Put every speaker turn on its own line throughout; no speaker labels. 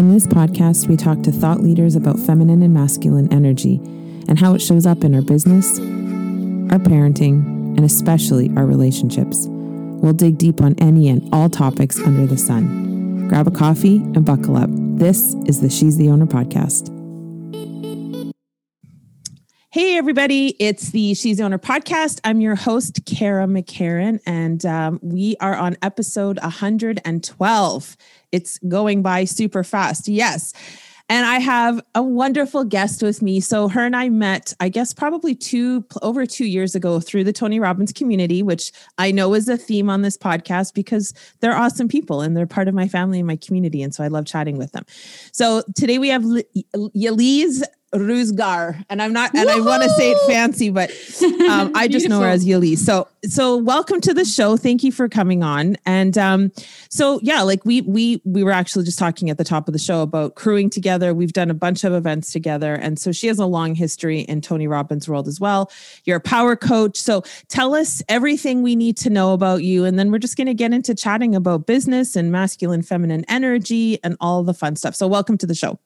On this podcast, we talk to thought leaders about feminine and masculine energy and how it shows up in our business, our parenting, and especially our relationships. We'll dig deep on any and all topics under the sun. Grab a coffee and buckle up. This is the She's the Owner podcast. Hey, everybody. It's the She's the Owner podcast. I'm your host, Kara McCarran, and um, we are on episode 112. It's going by super fast. Yes. And I have a wonderful guest with me. So her and I met, I guess, probably two over two years ago through the Tony Robbins community, which I know is a theme on this podcast because they're awesome people and they're part of my family and my community. And so I love chatting with them. So today we have Yeliz Ruzgar, and I'm not, and Woo-hoo! I want to say it fancy, but um, I just know her as Yali. So, so welcome to the show. Thank you for coming on. And um, so, yeah, like we we we were actually just talking at the top of the show about crewing together. We've done a bunch of events together, and so she has a long history in Tony Robbins' world as well. You're a power coach, so tell us everything we need to know about you, and then we're just going to get into chatting about business and masculine, feminine energy, and all the fun stuff. So, welcome to the show.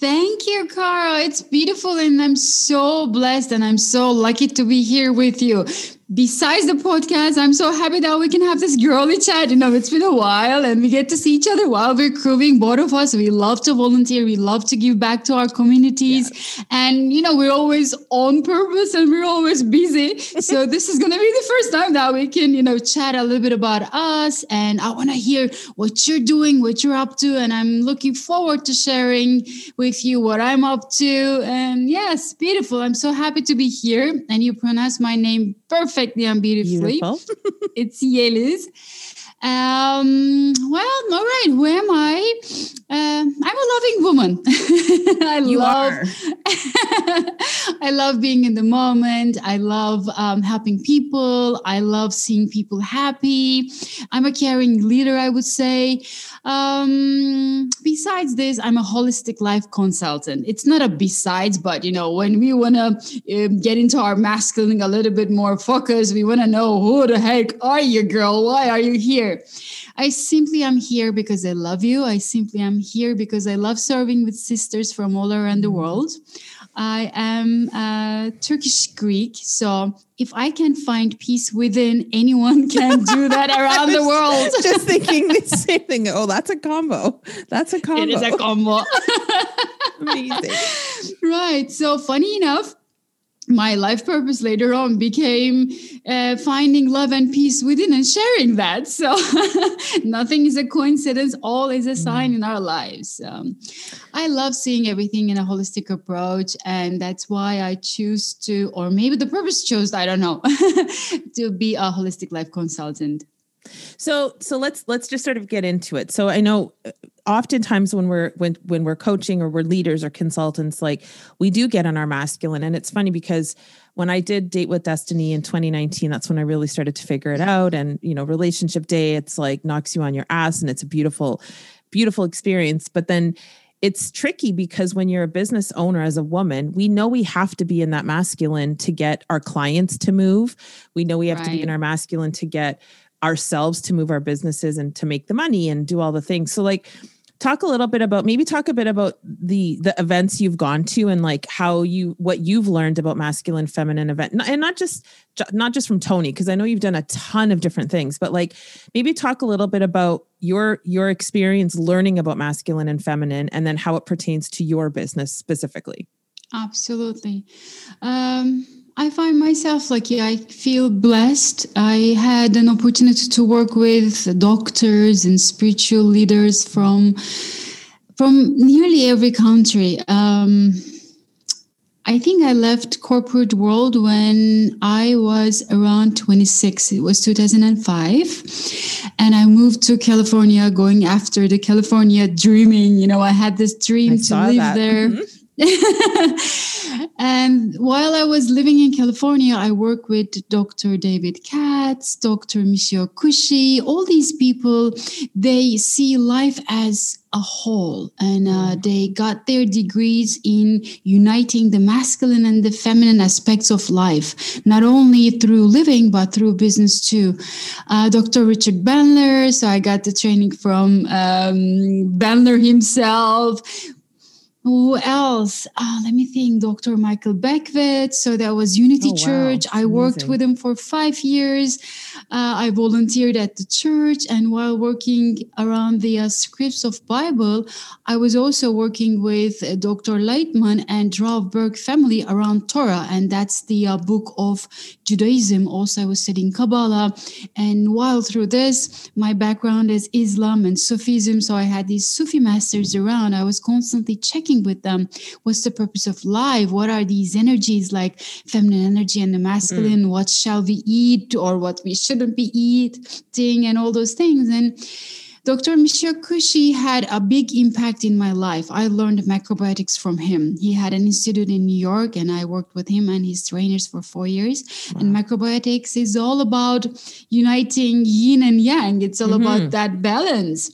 Thank you, Carl. It's beautiful, and I'm so blessed and I'm so lucky to be here with you besides the podcast, I'm so happy that we can have this girly chat. You know, it's been a while and we get to see each other while we're crewing. Both of us, we love to volunteer. We love to give back to our communities. Yes. And, you know, we're always on purpose and we're always busy. so this is going to be the first time that we can, you know, chat a little bit about us. And I want to hear what you're doing, what you're up to. And I'm looking forward to sharing with you what I'm up to. And yes, beautiful. I'm so happy to be here. And you pronounce my name perfectly and beautifully. it's Yeliz. Um, well, all right. Who am I? Uh, I'm a loving woman. I you love. I love being in the moment. I love um, helping people. I love seeing people happy. I'm a caring leader. I would say. Um, besides this, I'm a holistic life consultant. It's not a besides, but you know, when we want to uh, um, get into our masculine a little bit more focus, we want to know who the heck are you, girl? Why are you here? I simply am here because I love you. I simply am here because I love serving with sisters from all around the mm-hmm. world. I am uh, Turkish Greek, so if I can find peace within, anyone can do that around the world.
just thinking the same thing. Oh, that's a combo. That's a combo. It
is a combo.
Amazing.
Right. So funny enough, my life purpose later on became uh, finding love and peace within and sharing that. So nothing is a coincidence, all is a sign mm. in our lives. Um, I love seeing everything in a holistic approach, and that's why I choose to, or maybe the purpose chose, I don't know, to be a holistic life consultant.
So so let's let's just sort of get into it. So I know uh, oftentimes when we're when when we're coaching or we're leaders or consultants like we do get on our masculine and it's funny because when I did date with destiny in 2019 that's when I really started to figure it out and you know relationship day it's like knocks you on your ass and it's a beautiful beautiful experience but then it's tricky because when you're a business owner as a woman, we know we have to be in that masculine to get our clients to move. We know we have right. to be in our masculine to get ourselves to move our businesses and to make the money and do all the things. So like talk a little bit about maybe talk a bit about the the events you've gone to and like how you what you've learned about masculine feminine event and not just not just from Tony because I know you've done a ton of different things but like maybe talk a little bit about your your experience learning about masculine and feminine and then how it pertains to your business specifically.
Absolutely. Um I find myself lucky. I feel blessed. I had an opportunity to work with doctors and spiritual leaders from from nearly every country. Um, I think I left corporate world when I was around 26. It was 2005. And I moved to California going after the California dreaming. You know, I had this dream I to live that. there. Mm-hmm and while I was living in California, I worked with Dr. David Katz, Dr. Michio Kushi, all these people, they see life as a whole and uh, they got their degrees in uniting the masculine and the feminine aspects of life not only through living but through business too uh, dr richard bandler so i got the training from um, bandler himself who else? Uh, let me think. Dr. Michael Beckwith. So that was Unity oh, Church. Wow. I worked with him for five years. Uh, I volunteered at the church, and while working around the uh, scripts of Bible, I was also working with uh, Dr. Laitman and Rav Berg family around Torah, and that's the uh, book of Judaism. Also, I was studying Kabbalah, and while through this, my background is Islam and Sufism, so I had these Sufi masters around. I was constantly checking with them, what's the purpose of life? What are these energies like feminine energy and the masculine? Mm. What shall we eat or what we should shouldn't be eating and all those things. And Dr. Michio Kushi had a big impact in my life. I learned macrobiotics from him. He had an institute in New York, and I worked with him and his trainers for four years. Wow. And macrobiotics is all about uniting yin and yang, it's all mm-hmm. about that balance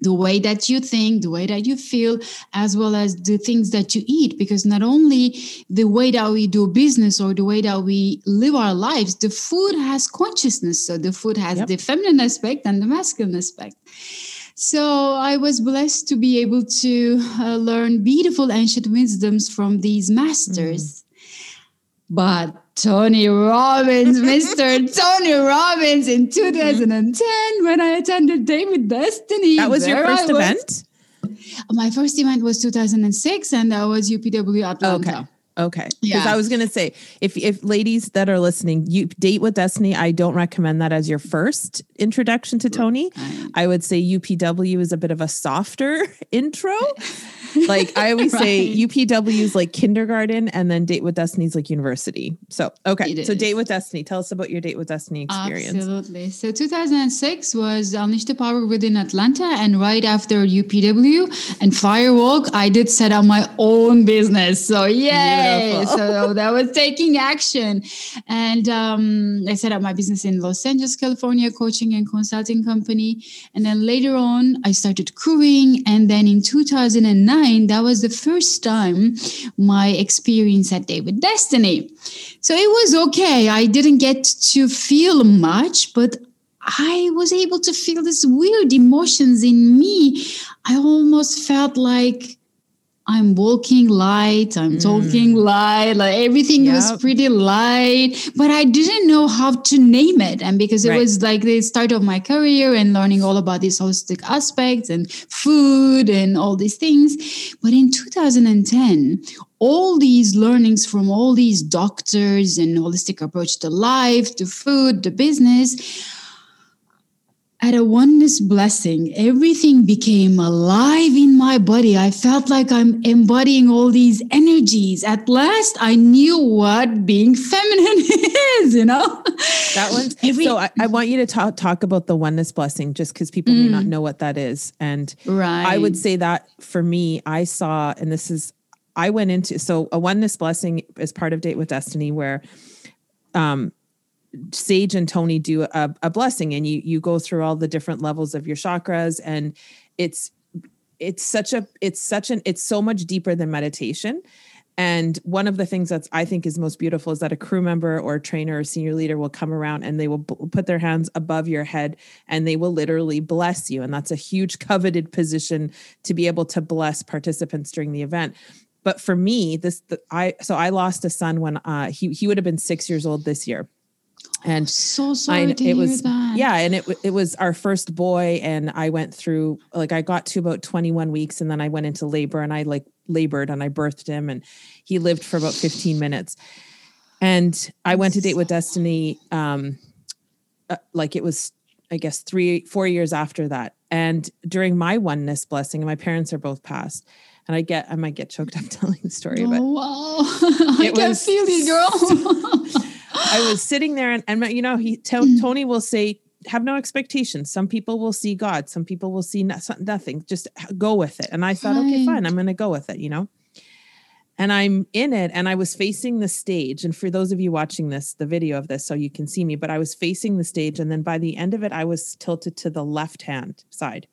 the way that you think, the way that you feel, as well as the things that you eat. Because not only the way that we do business or the way that we live our lives, the food has consciousness. So the food has yep. the feminine aspect and the masculine aspect. So I was blessed to be able to uh, learn beautiful ancient wisdoms from these masters. Mm. But Tony Robbins, Mr. Tony Robbins in 2010 mm-hmm. when I attended Date with Destiny.
That was your first event?
My first event was 2006 and that was UPW Atlanta.
Okay. Okay. Because yeah. I was gonna say, if if ladies that are listening, you date with Destiny, I don't recommend that as your first introduction to Tony. I would say UPW is a bit of a softer intro. like I always right. say UPW is like kindergarten and then Date with Destiny is like university. So okay. So Date with Destiny. Tell us about your Date with Destiny experience.
Absolutely. So 2006 was Unleash the Power within Atlanta and right after UPW and Firewalk, I did set up my own business. So yeah so that was taking action. And um, I set up my business in Los Angeles, California, coaching and consulting company. And then later on, I started crewing. And then in 2009, that was the first time my experience at with Destiny. So it was okay. I didn't get to feel much, but I was able to feel these weird emotions in me. I almost felt like I'm walking light, I'm mm. talking light, like everything yep. was pretty light, but I didn't know how to name it. And because it right. was like the start of my career and learning all about these holistic aspects and food and all these things. But in 2010, all these learnings from all these doctors and holistic approach to life, to food, to business, at a oneness blessing, everything became alive in my body. I felt like I'm embodying all these energies. At last, I knew what being feminine is, you know?
That one. Every, so I, I, want you to talk, talk about the oneness blessing just because people mm, may not mm. know what that is. And right. I would say that for me, I saw, and this is, I went into, so a oneness blessing is part of Date with Destiny where, um, Sage and Tony do a, a blessing and you you go through all the different levels of your chakras and it's it's such a it's such an it's so much deeper than meditation. And one of the things that's I think is most beautiful is that a crew member or a trainer or senior leader will come around and they will b- put their hands above your head and they will literally bless you. And that's a huge coveted position to be able to bless participants during the event. But for me, this the, I so I lost a son when uh, he he would have been six years old this year and
so sorry I, to
it was
hear that.
yeah and it it was our first boy and i went through like i got to about 21 weeks and then i went into labor and i like labored and i birthed him and he lived for about 15 minutes and i went to date with destiny um uh, like it was i guess three four years after that and during my oneness blessing my parents are both passed and I get I might get choked up telling the story,
oh,
but
wow, I can feel you, girl.
I was sitting there and, and you know, he t- mm. Tony will say, have no expectations. Some people will see God. Some people will see nothing. Just uh, go with it. And I thought, okay, fine. I'm going to go with it, you know? And I'm in it and I was facing the stage. And for those of you watching this, the video of this, so you can see me, but I was facing the stage. And then by the end of it, I was tilted to the left hand side.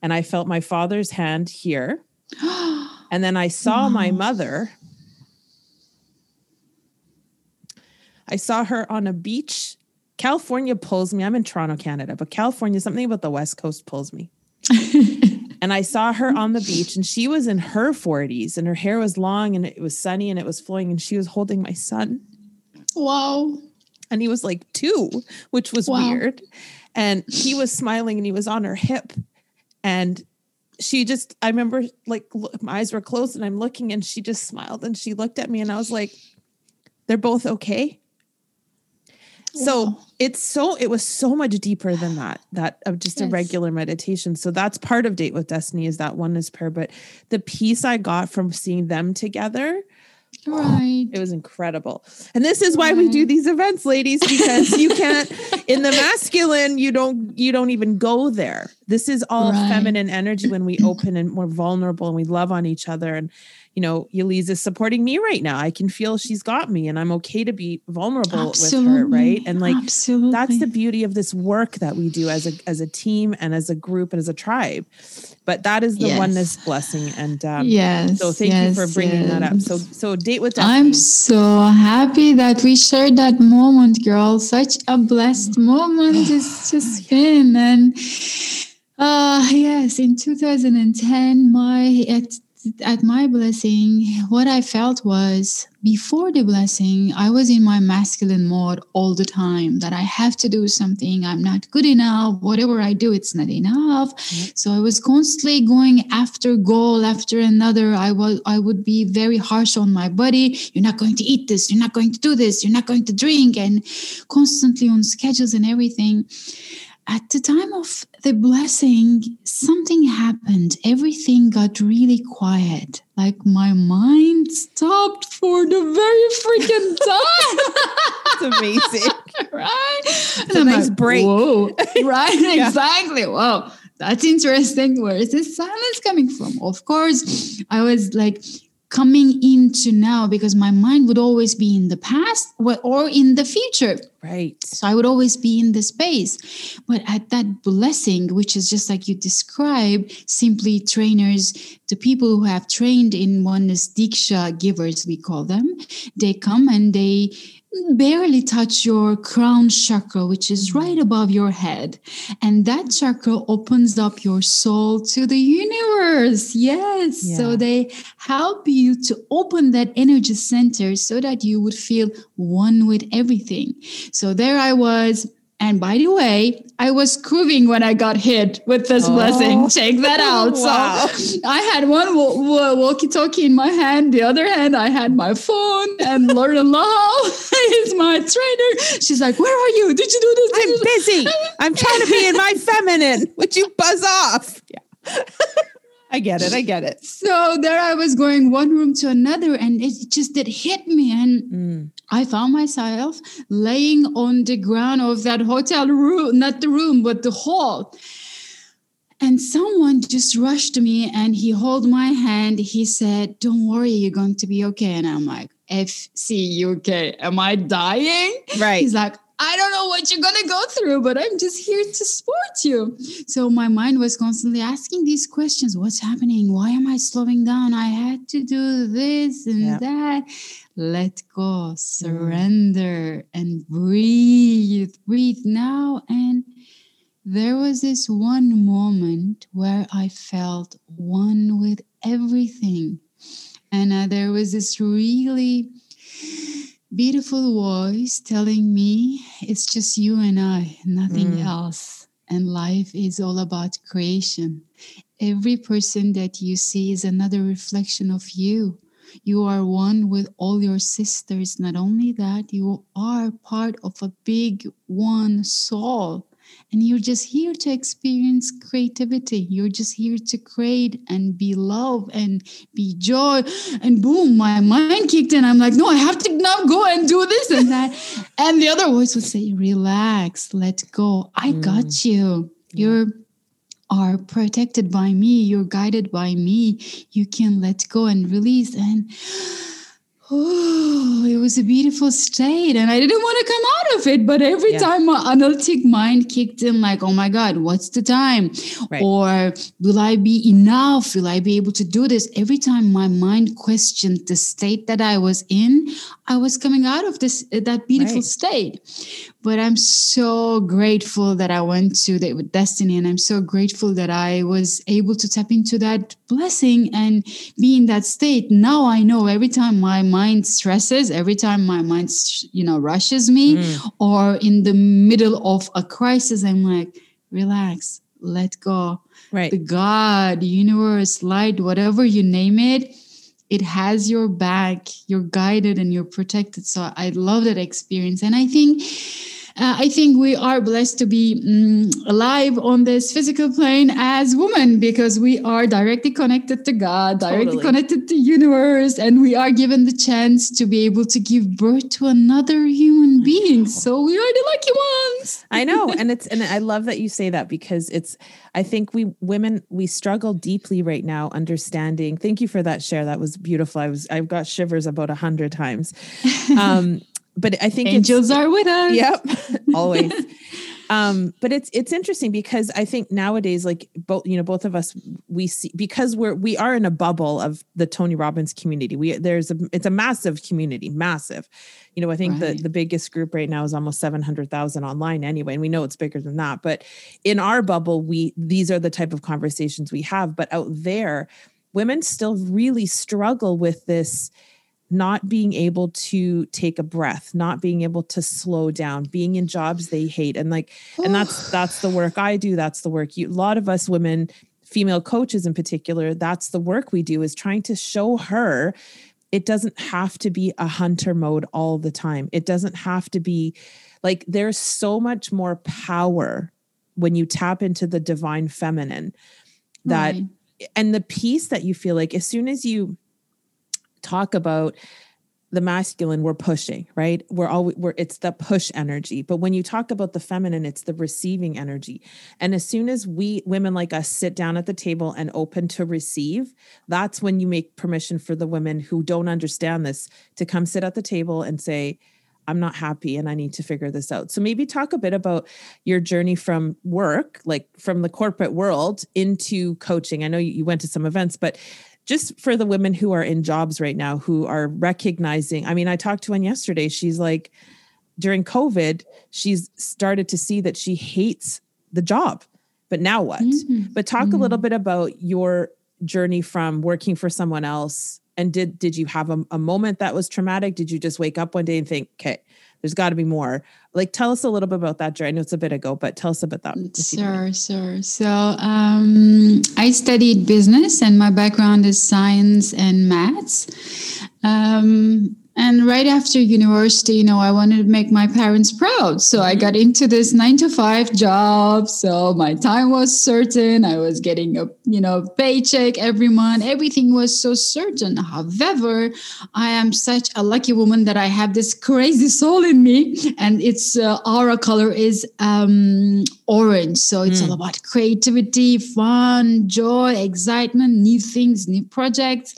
and I felt my father's hand here. And then I saw wow. my mother. I saw her on a beach. California pulls me. I'm in Toronto, Canada, but California, something about the West Coast pulls me. and I saw her on the beach, and she was in her 40s, and her hair was long, and it was sunny, and it was flowing, and she was holding my son.
Wow.
And he was like two, which was wow. weird. And he was smiling, and he was on her hip. And she just, I remember like look, my eyes were closed and I'm looking and she just smiled and she looked at me and I was like, they're both okay. So it's so, it was so much deeper than that, that of just yes. a regular meditation. So that's part of Date with Destiny is that oneness prayer. But the peace I got from seeing them together oh,
Right.
It was incredible. And this is why right. we do these events, ladies, because you can't in the masculine, you don't you don't even go there. This is all right. feminine energy when we open and more vulnerable and we love on each other. And you know, Yeliz is supporting me right now. I can feel she's got me and I'm okay to be vulnerable Absolutely. with her, right? And like Absolutely. that's the beauty of this work that we do as a as a team and as a group and as a tribe but that is the yes. oneness blessing and um
yes
so thank
yes,
you for bringing
yes.
that up so so date with
Destiny. i'm so happy that we shared that moment girl such a blessed moment it's just been and uh yes in 2010 my at my blessing, what I felt was before the blessing, I was in my masculine mode all the time that I have to do something. I'm not good enough. Whatever I do, it's not enough. Mm-hmm. So I was constantly going after goal after another. I was I would be very harsh on my body. You're not going to eat this. You're not going to do this. You're not going to drink, and constantly on schedules and everything at the time of the blessing, something happened. Everything got really quiet. Like my mind stopped for the very freaking time.
it's amazing.
right?
It's a nice like, break.
Whoa. Right? yeah. Exactly. Wow. That's interesting. Where is this silence coming from? Of course, I was like, coming into now because my mind would always be in the past or in the future.
Right.
So I would always be in the space. But at that blessing, which is just like you describe, simply trainers, the people who have trained in oneness Diksha givers, we call them, they come and they barely touch your crown chakra, which is mm-hmm. right above your head. And that chakra opens up your soul to the universe. Yes. Yeah. So they help you to open that energy center so that you would feel one with everything. So there I was and by the way, I was crewing when I got hit with this oh. blessing. Check that out. wow. So I had one walkie-talkie in my hand. The other hand, I had my phone. And Lorna Lau is my trainer. She's like, "Where are you? Did you do this?"
I'm busy. I'm trying to be in my feminine. Would you buzz off? Yeah. I get it. I get it.
So there I was going one room to another, and it just did hit me. And mm. I found myself laying on the ground of that hotel room, not the room, but the hall. And someone just rushed to me and he held my hand. He said, Don't worry, you're going to be okay. And I'm like, FC UK, am I dying?
Right.
He's like, know what you're gonna go through, but I'm just here to support you. So my mind was constantly asking these questions: What's happening? Why am I slowing down? I had to do this and yeah. that. Let go, surrender, mm. and breathe. Breathe now. And there was this one moment where I felt one with everything. And uh, there was this really beautiful voice telling me it's just you and I, nothing mm. else. And life is all about creation. Every person that you see is another reflection of you. You are one with all your sisters. Not only that, you are part of a big one soul and you're just here to experience creativity. You're just here to create and be love and be joy. And boom my mind kicked in. I'm like no i have to now go and do this and that. And the other voice would say relax let go. I mm. got you. You're are protected by me. You're guided by me. You can let go and release. And oh, it was a beautiful state and I didn't want to come out of it. But every yeah. time my analytic mind kicked in, like, oh my God, what's the time? Right. Or will I be enough? Will I be able to do this? Every time my mind questioned the state that I was in, I was coming out of this uh, that beautiful right. state. But I'm so grateful that I went to the with destiny, and I'm so grateful that I was able to tap into that blessing and be in that state. Now I know every time my mind stresses, every time my mind you know rushes me, mm. or in the middle of a crisis, I'm like, relax, let go.
Right.
The God, universe, light, whatever you name it it has your back you're guided and you're protected so i love that experience and i think uh, I think we are blessed to be um, alive on this physical plane as women because we are directly connected to God, directly totally. connected to universe, and we are given the chance to be able to give birth to another human being. So we are the lucky ones.
I know, and it's and I love that you say that because it's. I think we women we struggle deeply right now understanding. Thank you for that share. That was beautiful. I was I've got shivers about a hundred times. Um, but I think
angels are with us.
Yep, always. Um, but it's it's interesting because I think nowadays, like both you know, both of us, we see because we're we are in a bubble of the Tony Robbins community. We there's a it's a massive community, massive. You know, I think right. the the biggest group right now is almost seven hundred thousand online anyway, and we know it's bigger than that. But in our bubble, we these are the type of conversations we have. But out there, women still really struggle with this not being able to take a breath not being able to slow down being in jobs they hate. And like and that's that's the work i do. That's the work you a lot of us women female coaches in particular that's the work we do is trying to show her it doesn't have to be a hunter mode all the time. It doesn't have to be like there's so much more power when you tap into the divine feminine that right. and the peace that you feel like as soon as you talk about the masculine we're pushing right we're all we're it's the push energy but when you talk about the feminine it's the receiving energy and as soon as we women like us sit down at the table and open to receive that's when you make permission for the women who don't understand this to come sit at the table and say I'm not happy and I need to figure this out. So maybe talk a bit about your journey from work, like from the corporate world into coaching. I know you went to some events, but just for the women who are in jobs right now who are recognizing i mean i talked to one yesterday she's like during covid she's started to see that she hates the job but now what mm-hmm. but talk mm-hmm. a little bit about your journey from working for someone else and did did you have a, a moment that was traumatic did you just wake up one day and think okay there's got to be more. Like, tell us a little bit about that, Jerry. I know it's a bit ago, but tell us about that.
Sure, sure. So, um, I studied business, and my background is science and maths. Um, and right after university, you know, I wanted to make my parents proud. So I mm-hmm. got into this nine to five job. So my time was certain. I was getting a, you know, paycheck every month. Everything was so certain. However, I am such a lucky woman that I have this crazy soul in me. And its uh, aura color is um, orange. So it's mm. all about creativity, fun, joy, excitement, new things, new projects.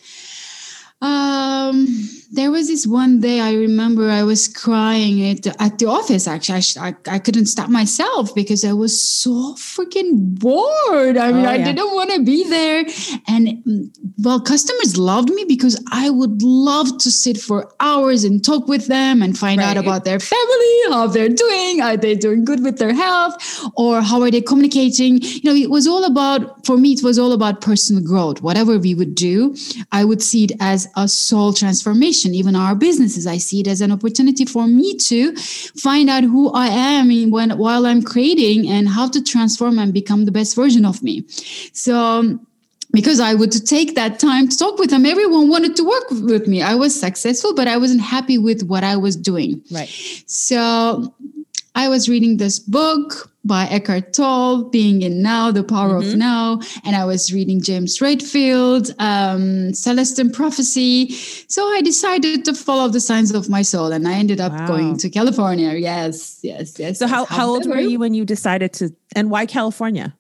Um, there was this one day I remember I was crying at the, at the office. Actually, I, I, I couldn't stop myself because I was so freaking bored. I mean, oh, yeah. I didn't want to be there. And mm, well, customers loved me because I would love to sit for hours and talk with them and find right. out about their family, how they're doing, are they doing good with their health, or how are they communicating. You know, it was all about for me. It was all about personal growth. Whatever we would do, I would see it as a soul transformation even our businesses. I see it as an opportunity for me to find out who I am in when while I'm creating and how to transform and become the best version of me. So um, because I would take that time to talk with them. Everyone wanted to work with me. I was successful, but I wasn't happy with what I was doing.
Right.
So I was reading this book by Eckhart Tolle, Being in Now, The Power mm-hmm. of Now. And I was reading James Redfield, um, Celestine Prophecy. So I decided to follow the signs of my soul and I ended up wow. going to California. Yes, yes, yes.
So,
yes.
how, how old were you when you decided to, and why California?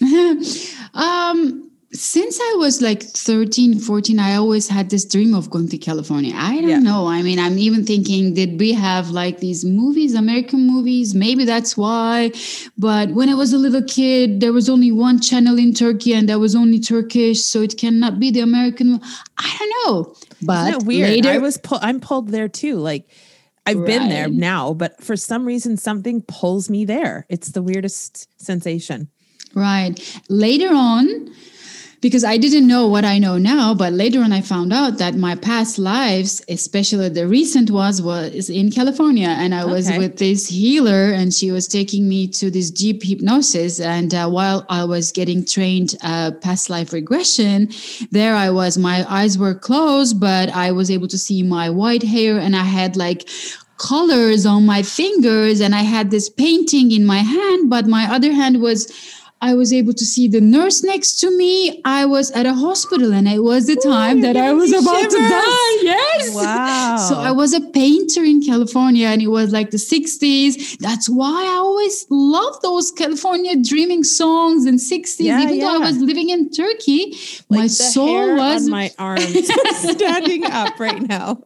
um, since I was like 13, 14, I always had this dream of going to California. I don't
Yeah.
know. I mean, I'm even thinking, did we have like these movies, American movies? Maybe that's why. But when I was a little kid, there was only one channel in Turkey and that was only Turkish. So it cannot be the American. I don't know. But
Isn't it weird?
later,
I was pull, I'm pulled there too. Like I've been there now, but for some reason something pulls me there. It's the weirdest sensation.
Right. Later on, because I didn't know what I know now, but later on I found out that my past lives, especially the recent was was in California, and I was
Okay.
with this healer, and she was taking me to this deep hypnosis. And uh, while I was getting trained uh, past life regression, there I was. My eyes were closed, but I was able to see my white hair, and I had like colors on my fingers and I had this painting in my hand, but my other hand was I was able to see the nurse next to me. I was at a hospital and it was the time
you're
that I was
me
about to die. Yes.
Wow.
So I was a painter in California and it was like the 60s. That's why I always love those California dreaming songs and 60s.
Yeah,
Even though I was living in Turkey,
Like
my
the
soul
hair
was
on my arms standing up right now.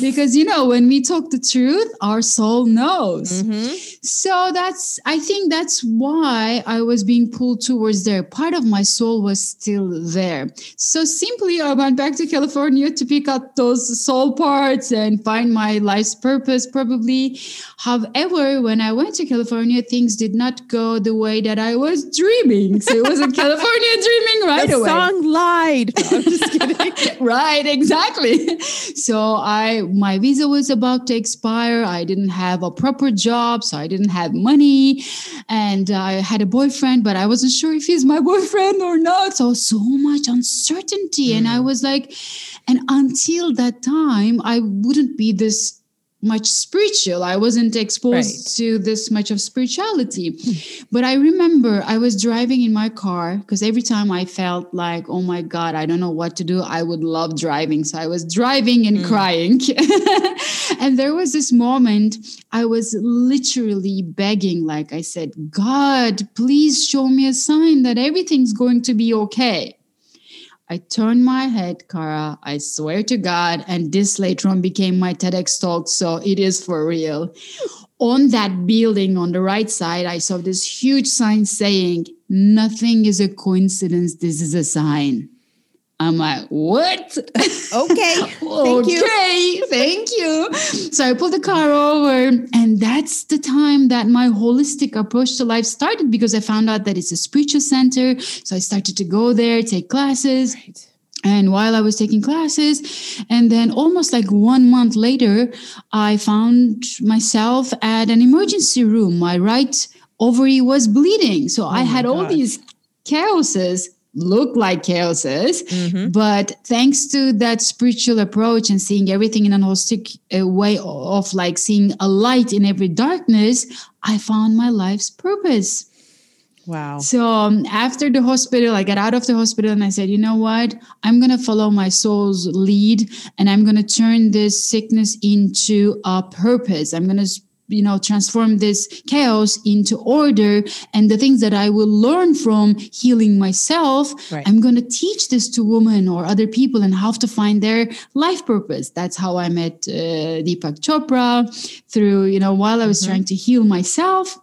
Because you know when we talk the truth our soul knows
Mhm.
so that's i think that's why i was being pulled towards there part of my soul was still there so simply i went back to california to pick up those soul parts and find my life's purpose probably however when i went to california things did not go the way that i was dreaming so it was a california dreaming right away.
the
away
song lied. No, I'm just kidding.
right exactly so i my visa was about to expire. I didn't have a proper job so i didn't have money. And uh, i had a boyfriend but i wasn't sure if he's my boyfriend or not. So so much uncertainty. And i hmm. was like and until that time i wouldn't be this much spiritual i wasn't exposed
Right.
to this much of spirituality hmm. but I remember I was driving in my car because every time I felt like, oh my God, I don't know what to do, I would love driving. So I was driving and hmm. crying. and there was this moment I was literally begging, like I said, God, please show me a sign that everything's going to be okay. I turned my head, Cara. I swear to God. And this later on became my TEDx talk. So it is for real. On that building on the right side, I saw this huge sign saying, Nothing is a coincidence. This is a sign. I'm like, what?
Okay. Thank you.
okay, thank you. So I pulled the car over, and that's the time that my holistic approach to life started because I found out that it's a spiritual center. So I started to go there, take classes.
Right.
And while I was taking classes, and then almost like one month later, I found myself at an emergency room. My right ovary was bleeding. So I oh
my
had all these chaoses, look like chaoses.
Mhm.
But thanks to that spiritual approach and seeing everything in an holistic uh, way of like seeing a light in every darkness, I found my life's purpose.
Wow.
So um, after the hospital, I got out of the hospital and I said, you know what? I'm going to follow my soul's lead and I'm going to turn this sickness into a purpose. I'm going to you know transform this chaos into order and the things that i will learn from healing myself
Right.
i'm going to teach this to women or other people and how to find their life purpose that's how i met uh, deepak chopra through you know while i was trying to heal myself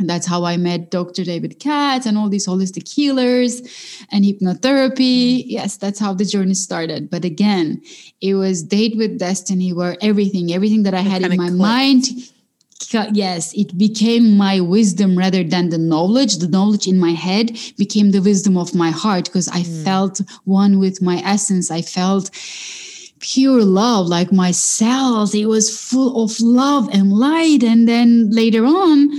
and that's how I met Dr. David Katz and all these holistic healers and hypnotherapy. Yes, that's how the journey started. But again, it was date with destiny where everything, everything that I had in my
clicked.
mind, yes, it became my wisdom rather than the knowledge. The knowledge in my head became the wisdom of my heart because I hmm. felt one with my essence. I felt pure love like my cells it was full of love and light and then later on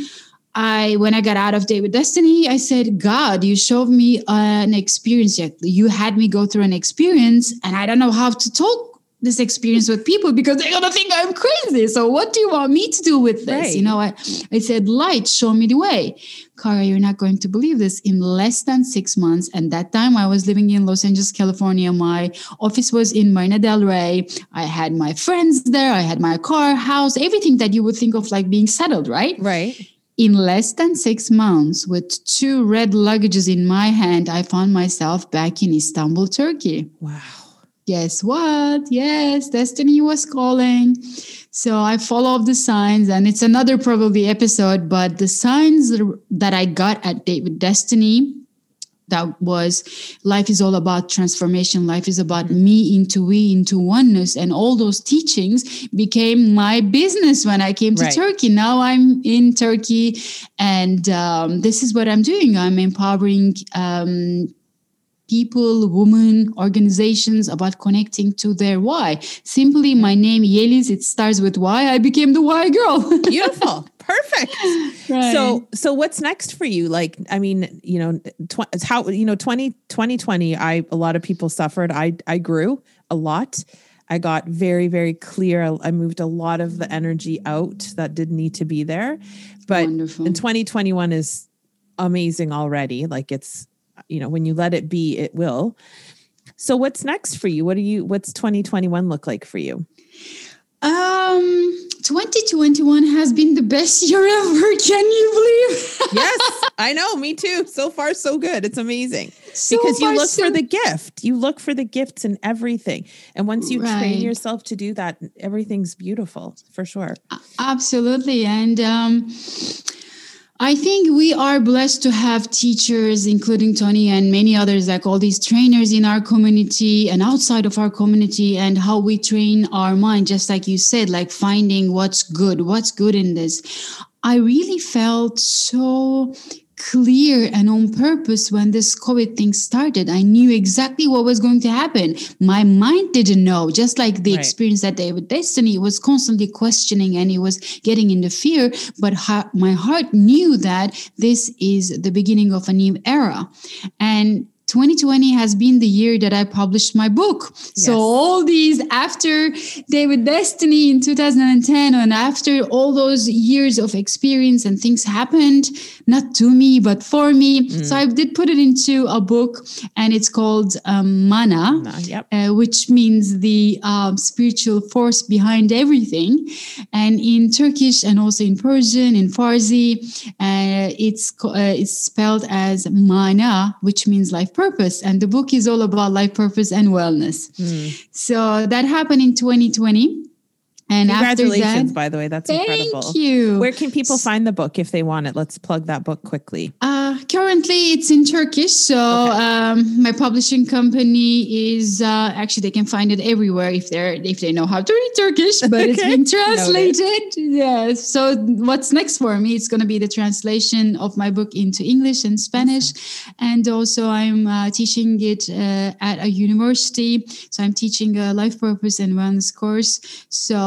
i when i got out of with destiny i said god you showed me an experience yet you had me go through an experience and i don't know how to talk this experience with people because they're gonna think i'm crazy so what do you want me to do with this
Right.
you know I, I said light show me the way Kara, you're not going to believe this. In less than six months, and that time I was living in Los Angeles, California. My office was in Marina Del Rey. I had my friends there. I had my car, house, everything that you would think of like being settled, right?
Right.
in less than six months, with two red luggages in my hand, I found myself back in Istanbul, Turkey.
Wow.
Guess what? Yes, destiny was calling. So I followed the signs, and it's another probably episode, but the signs that I got at Date with Destiny that was life is all about transformation life is about mm-hmm. me into we into oneness and all those teachings became my business when i came to right. turkey now i'm in turkey and um, this is what i'm doing i'm empowering um, people, women, organizations about connecting to their why. Simply, my name Yeliz, it starts with why. I became the why girl.
Beautiful perfect. Right. So, so what's next for you? Like, I mean, you know, tw- how, you know, 20, 2020, I, a lot of people suffered. I, I grew a lot. I got very, very clear. I moved a lot of the energy out that didn't need to be there. But Wonderful. in 2021 is amazing already. Like it's, you know, when you let it be, it will. So what's next for you? What do you, what's 2021 look like for you?
Um, 2021 has been the best year ever. Can you believe?
yes, I know. Me too. So far, so good. It's amazing so because you look so- for the gift. You look for the gifts in everything, and once you right. train yourself to do that, everything's beautiful for sure.
Absolutely, and um, I think we are blessed to have teachers, including Tony and many others, like all these trainers in our community and outside of our community, and how we train our mind, just like you said, like finding what's good, what's good in this. I really felt so clear and on purpose when this COVID thing started. I knew exactly what was going to happen. My mind didn't know, just like the right. experience that day with Destiny was constantly questioning and it was getting into fear. But ha- my heart knew that this is the beginning of a new era. And 2020 has been the year that I published my book. Yes. So all these after Date with Destiny in 2010 and after all those years of experience and things happened, not to me, but for me. Mm. So I did put it into a book and it's called um, Mana, yep. uh, which means the uh, spiritual force behind everything. And in Turkish and also in Persian, in Farsi, uh, it's, uh, it's spelled as Mana, which means life purpose. And the book is all about life purpose and wellness. Mm. So that happened in 2020.
And congratulations, that, by the way, that's
thank
incredible.
Thank you.
Where can people find the book if they want it? Let's plug that book quickly.
Uh, currently, it's in Turkish. So okay. um, my publishing company is uh, actually they can find it everywhere if they're if they know how to read Turkish. But okay. it's being translated. Yes. So what's next for me? It's going to be the translation of my book into English and Spanish, awesome. and also I'm uh, teaching it uh, at a university. So I'm teaching a life purpose and wellness course. So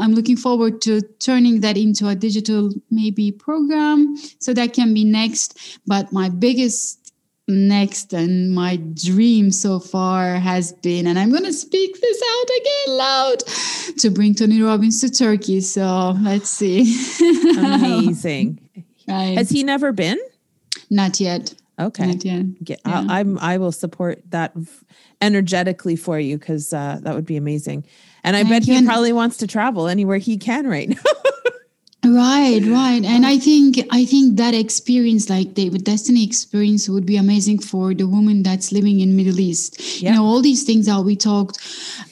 I'm looking forward to turning that into a digital maybe program. So that can be next. But my biggest next and my dream so far has been, and I'm going to speak this out again loud, to bring Tony Robbins to Turkey. So let's see.
Amazing. right. Has he never been?
Not yet.
Okay.
Not yet.
Get, yeah. I, am I will support that energetically for you because uh, that would be amazing. And I bet he probably wants to travel anywhere he can right now.
Right right. And i think i think that experience like the destiny experience would be amazing for the woman that's living in middle east. You know all these things that we talked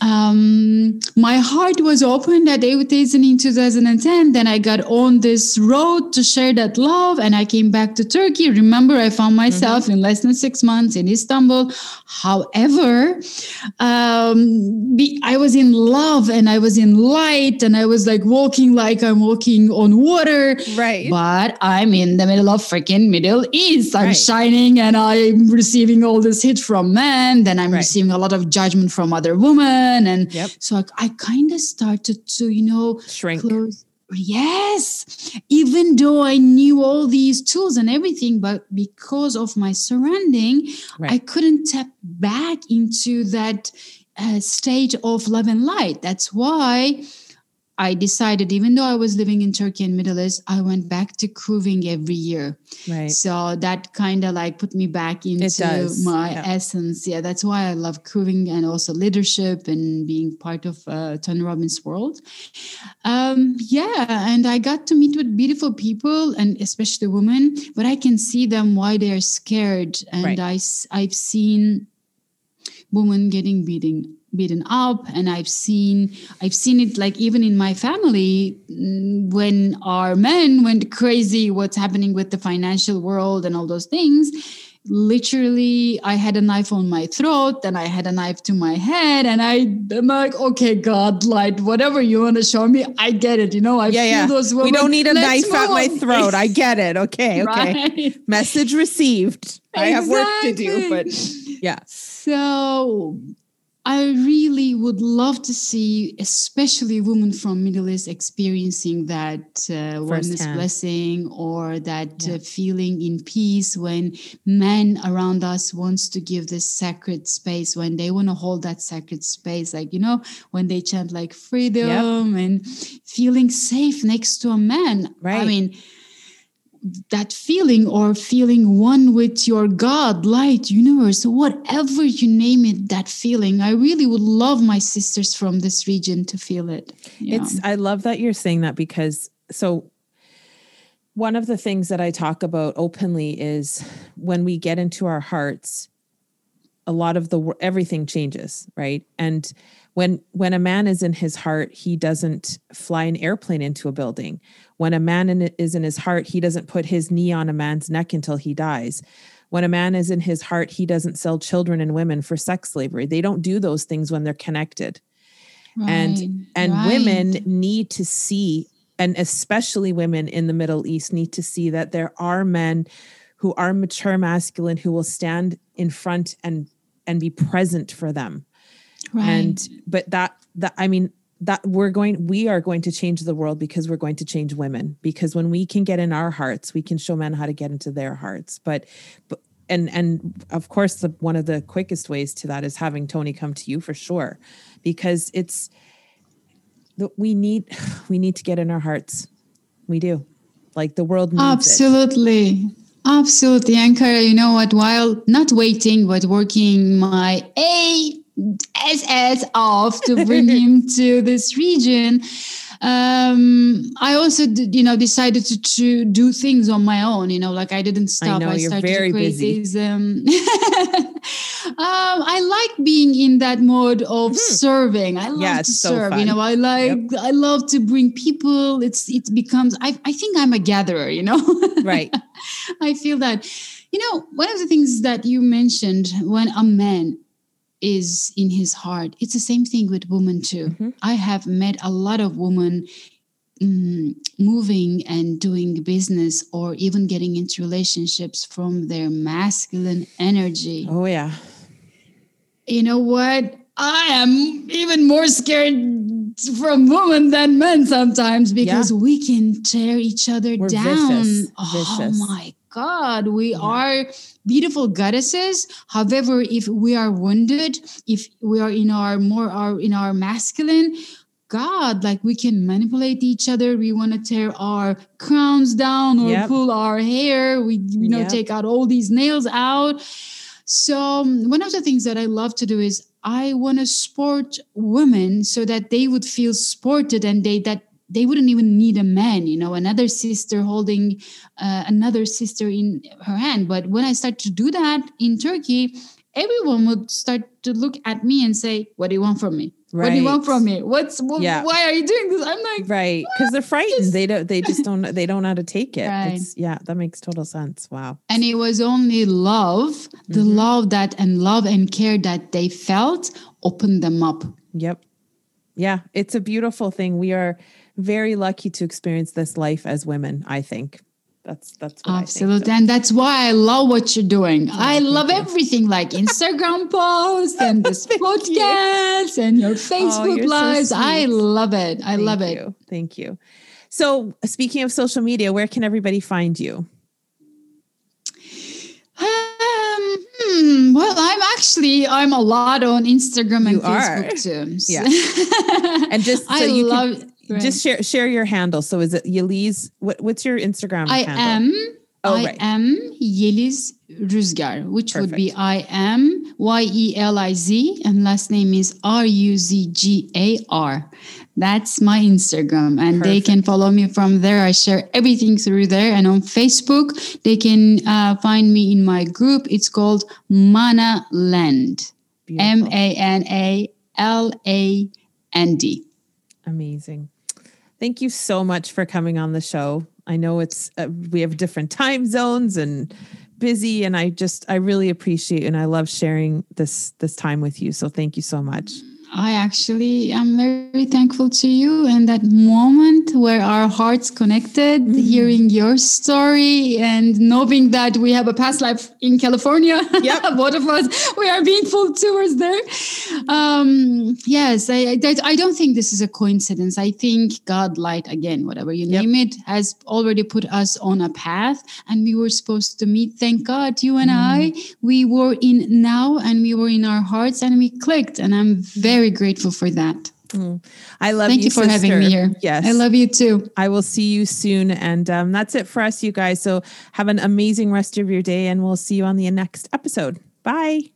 um, my heart was open at Date with Destiny in 2010 then i got on this road to share that love and i came back to turkey. Remember i found myself mm-hmm. in less than six months in istanbul. However um, be, i was in love and i was in light and i was like walking like i'm walking on water.
Right.
But I'm in the middle of freaking Middle East. I'm right. shining and I'm receiving all this hit from men. Then I'm right. receiving a lot of judgment from other women. And yep. so I, I kind of started to, you know,
shrink. Close.
Yes, even though I knew all these tools and everything, but because of my surrounding, right. I couldn't tap back into that uh, state of love and light. That's why I decided, even though I was living in Turkey and Middle East, I went back to crewing every year.
Right.
So that kind of like put me back into my
yeah.
essence. Yeah, that's why I love crewing and also leadership and being part of uh, Tony Robbins' world. Um, yeah, and I got to meet with beautiful people and especially women, but I can see them why they are scared. And
Right.
I, I've seen women getting beaten beaten up and i've seen i've seen it like even in my family mm, when our men went crazy what's happening with the financial world and all those things literally i had a knife on my throat and i had a knife to my head and i i'm like okay god light whatever you want to show me i get it you know i
Yeah,
feel
yeah.
those
We don't need a
Let's
knife at my throat. I get it. Okay. Okay.
Right.
Message received. I have work to do, but yeah.
So I really would love to see, especially women from Middle East experiencing that uh, oneness blessing or that
Yeah.
uh, feeling in peace when men around us wants to give this sacred space, when they want to hold that sacred space, like, you know, when they chant like freedom and feeling safe next to a man.
Right.
I mean, that feeling or feeling one with your God, light, universe, whatever you name it, that feeling. I really would love my sisters from this region to feel it. Yeah.
It's I love that you're saying that because so one of the things that I talk about openly is when we get into our hearts a lot of the everything changes, right? And when when a man is in his heart, he doesn't fly an airplane into a building. When a man in, is in his heart, he doesn't put his knee on a man's neck until he dies. When a man is in his heart, he doesn't sell children and women for sex slavery. They don't do those things when they're connected and and
right.
women need to see and especially women in the middle east need to see that there are men who are mature masculine who will stand in front and and be present for them
Right.
and but that that i mean that we're going we are going to change the world because we're going to change women because when we can get in our hearts we can show men how to get into their hearts but but and and of course the one of the quickest ways to that is having tony come to you for sure because it's we need we need to get in our hearts we do like the world needs it.
Absolutely. Absolutely. Ankara, you know what? While not waiting, but working my ASS off to bring him to this region, um, I also, did, you know, decided to, to do things on my own. You know, like I didn't stop.
I, know, you're
started
very
to create
busy.
these. Um, um, I like being in that mode of serving. I love
Mm-hmm. Yeah,
to
so
serve. You know, I like I love to bring people. It's it becomes. I I think I'm a gatherer. You know.
right
I feel that. You know, one of the things that you mentioned when a man is in his heart, it's the same thing with women too.
Mhm.
I have met a lot of women mm, moving and doing business or even getting into relationships from their masculine energy.
oh yeah
You know what? I am even more scared from women than men sometimes because we can tear each other
We're
down.
vicious,
Oh
vicious.
my God, we are beautiful goddesses. However, if we are wounded, if we are in our more our in our masculine, God, like we can manipulate each other. We want to tear our crowns down or
Yep.
pull our hair. We you know
Yep.
take out all these nails out. So um, one of the things that I love to do is I want to sport women so that they would feel sported and they that they wouldn't even need a man, you know, another sister holding uh, another sister in her hand. But when I start to do that in Turkey, everyone would start to look at me and say, "What do you want from me? What do you want from me? What's wh-
Yeah.
why are you doing this?" I'm like,
right because they're frightened
Just-
they don't they just don't they don't know how to take it
Right.
it's yeah that makes total sense wow
and it was only love, the
Mhm.
love that and love and care that they felt opened them up.
Yep. Yeah, it's a beautiful thing. We are very lucky to experience this life as women, I think. That's that's what
Absolutely.
I think.
And that's why I love what you're doing. I love
you.
everything like Instagram posts and this
Thank you.
podcast and your Facebook
you're so
lives. I love it. I
Thank
love it.
you. Thank you. So, speaking of social media, where can everybody find you?
Um, hmm, well, I'm actually I'm a lot on Instagram and
You are.
Facebook too.
Yeah. And just so
I
you
love
can
Right.
just share share your handle. So is it Yeliz? What what's your Instagram?
I
handle?
am.
Oh,
I
right.
am Yeliz Rüzgar, which would be
Perfect.
I am Y E L I Z, and last name is R U Z G A R. That's my Instagram, and they can follow me from there. I share everything through there, and on Facebook, they can uh, find me in my group. It's called Mana Land, M. A N A L A N D.
Amazing. Thank you so much for coming on the show. I know it's uh, we have different time zones and busy and I just I really appreciate and I love sharing this this time with you. So thank you so much.
I actually am very thankful to you and that moment where our hearts connected, hearing your story and knowing that we have a past life in California.
Yep.
Both of us, we are being pulled towards there. Um, yes, I, I, I don't think this is a coincidence. I think God, light, again, whatever you
Yep.
name it, has already put us on a path and we were supposed to meet. Thank God, you and I, we were in now and we were in our hearts and we clicked. And I'm very grateful for that.
I love you
Thank
you,
you for having me here.
Yes.
I love you too.
I will see you soon. And um, that's it for us, you guys. So have an amazing rest of your day, and we'll see you on the next episode. Bye.